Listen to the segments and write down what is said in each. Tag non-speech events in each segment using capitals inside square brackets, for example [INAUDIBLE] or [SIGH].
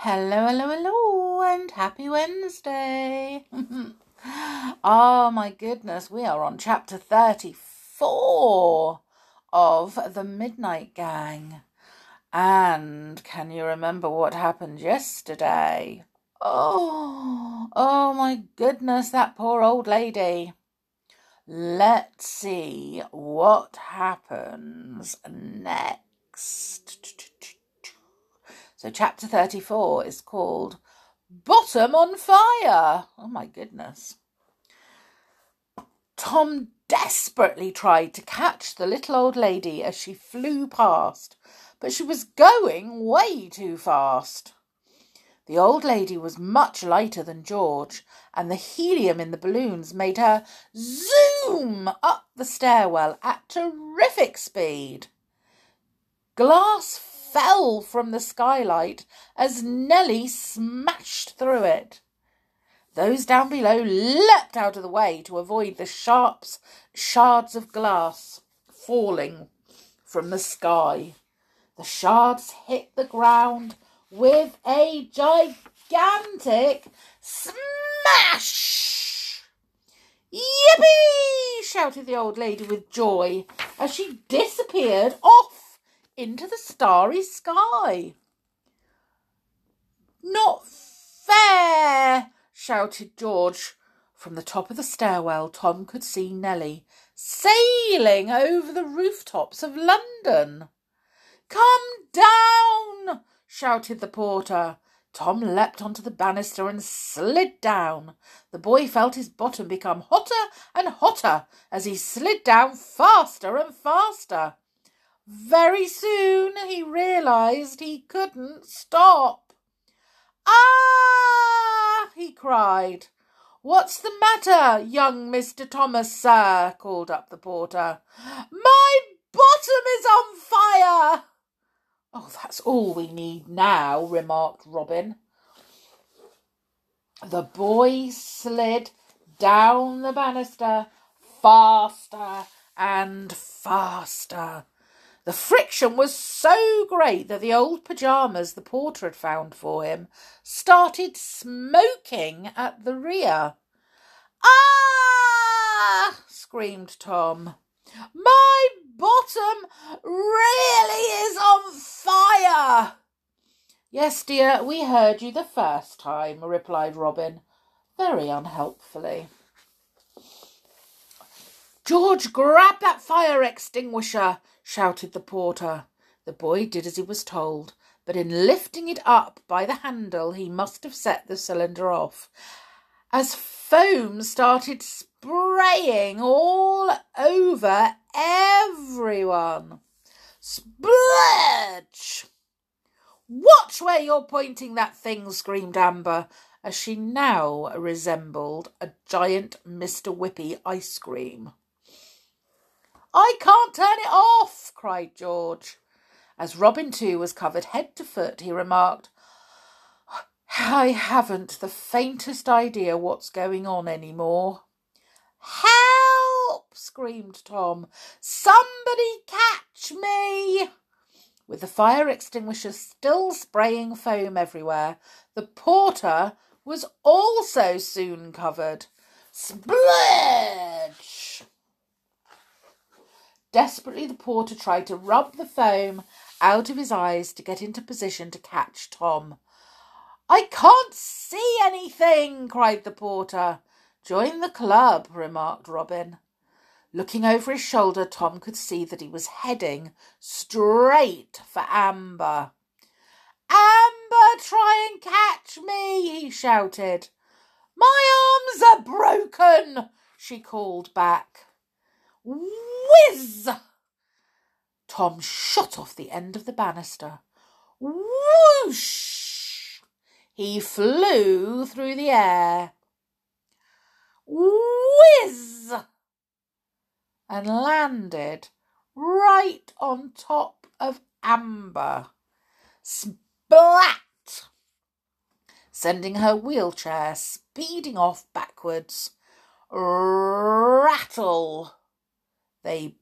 Hello, hello, hello, and happy Wednesday. [LAUGHS] oh my goodness, we are on chapter 34 of The Midnight Gang. And can you remember what happened yesterday? Oh, oh my goodness, that poor old lady. Let's see what happens next. So, chapter 34 is called Bottom on Fire. Oh my goodness. Tom desperately tried to catch the little old lady as she flew past, but she was going way too fast. The old lady was much lighter than George, and the helium in the balloons made her zoom up the stairwell at terrific speed. Glass fell from the skylight as Nellie smashed through it. Those down below leapt out of the way to avoid the sharp shards of glass falling from the sky. The shards hit the ground with a gigantic smash. Yippee! shouted the old lady with joy as she disappeared off into the starry sky. Not fair, shouted George. From the top of the stairwell, Tom could see Nellie sailing over the rooftops of London. Come down, shouted the porter. Tom leapt onto the banister and slid down. The boy felt his bottom become hotter and hotter as he slid down faster and faster. Very soon he realized he couldn't stop. Ah! he cried. What's the matter, young Mr. Thomas, sir? called up the porter. My bottom is on fire. Oh, that's all we need now, remarked Robin. The boy slid down the banister faster and faster. The friction was so great that the old pyjamas the porter had found for him started smoking at the rear. Ah! screamed Tom. My bottom really is on fire. Yes, dear, we heard you the first time, replied Robin, very unhelpfully. George, grab that fire extinguisher, shouted the porter. The boy did as he was told, but in lifting it up by the handle, he must have set the cylinder off. As foam started spraying all over everyone. Splurge! Watch where you're pointing that thing, screamed Amber, as she now resembled a giant Mr. Whippy ice cream. I can't turn it off, cried George. As Robin too was covered head to foot, he remarked, I haven't the faintest idea what's going on any more. Help! screamed Tom. Somebody catch me! With the fire extinguisher still spraying foam everywhere, the porter was also soon covered. Splurge! Desperately, the porter tried to rub the foam out of his eyes to get into position to catch Tom. I can't see anything, cried the porter. Join the club, remarked Robin. Looking over his shoulder, Tom could see that he was heading straight for Amber. Amber, try and catch me, he shouted. My arms are broken, she called back. Whiz! Tom shot off the end of the banister. Whoosh! He flew through the air. Whiz! And landed right on top of Amber. Splat! Sending her wheelchair speeding off backwards. Rattle! They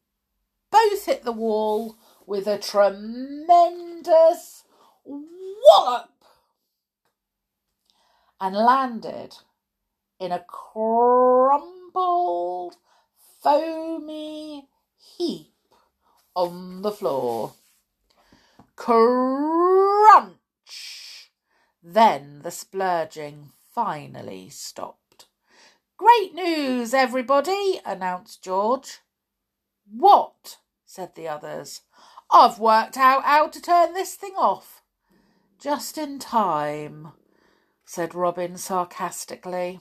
both hit the wall with a tremendous wallop. and landed in a crumpled, foamy heap on the floor. Crunch! Then the splurging finally stopped. Great news, everybody, announced George. What? said the others. I've worked out how to turn this thing off. Just in time, said Robin sarcastically.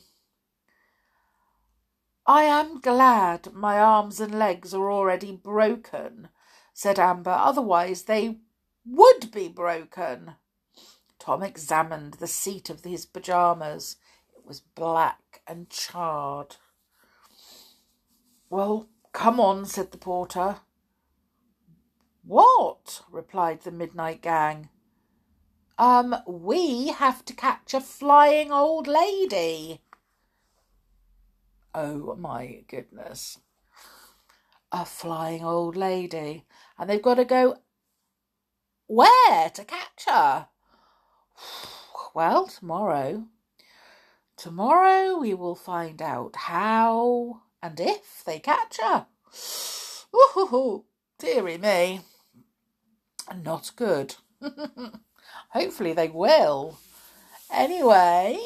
I am glad my arms and legs are already broken, said Amber, otherwise they would be broken. Tom examined the seat of his pyjamas. It was black and charred. Well, come on, said the porter. What? replied the midnight gang. Um, we have to catch a flying old lady. Oh my goodness. A flying old lady. And they've got to go where to catch her? [SIGHS] Well, tomorrow. Tomorrow we will find out how and if they catch her. Ooh, dearie me. Not good. [LAUGHS] Hopefully they will. Anyway,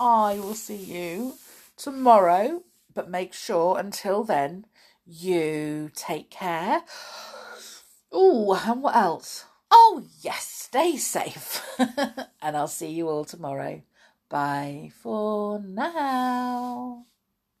I will see you tomorrow, but make sure until then you take care. Oh, and what else? Oh, yes, stay safe. [LAUGHS] and I'll see you all tomorrow. Bye for now.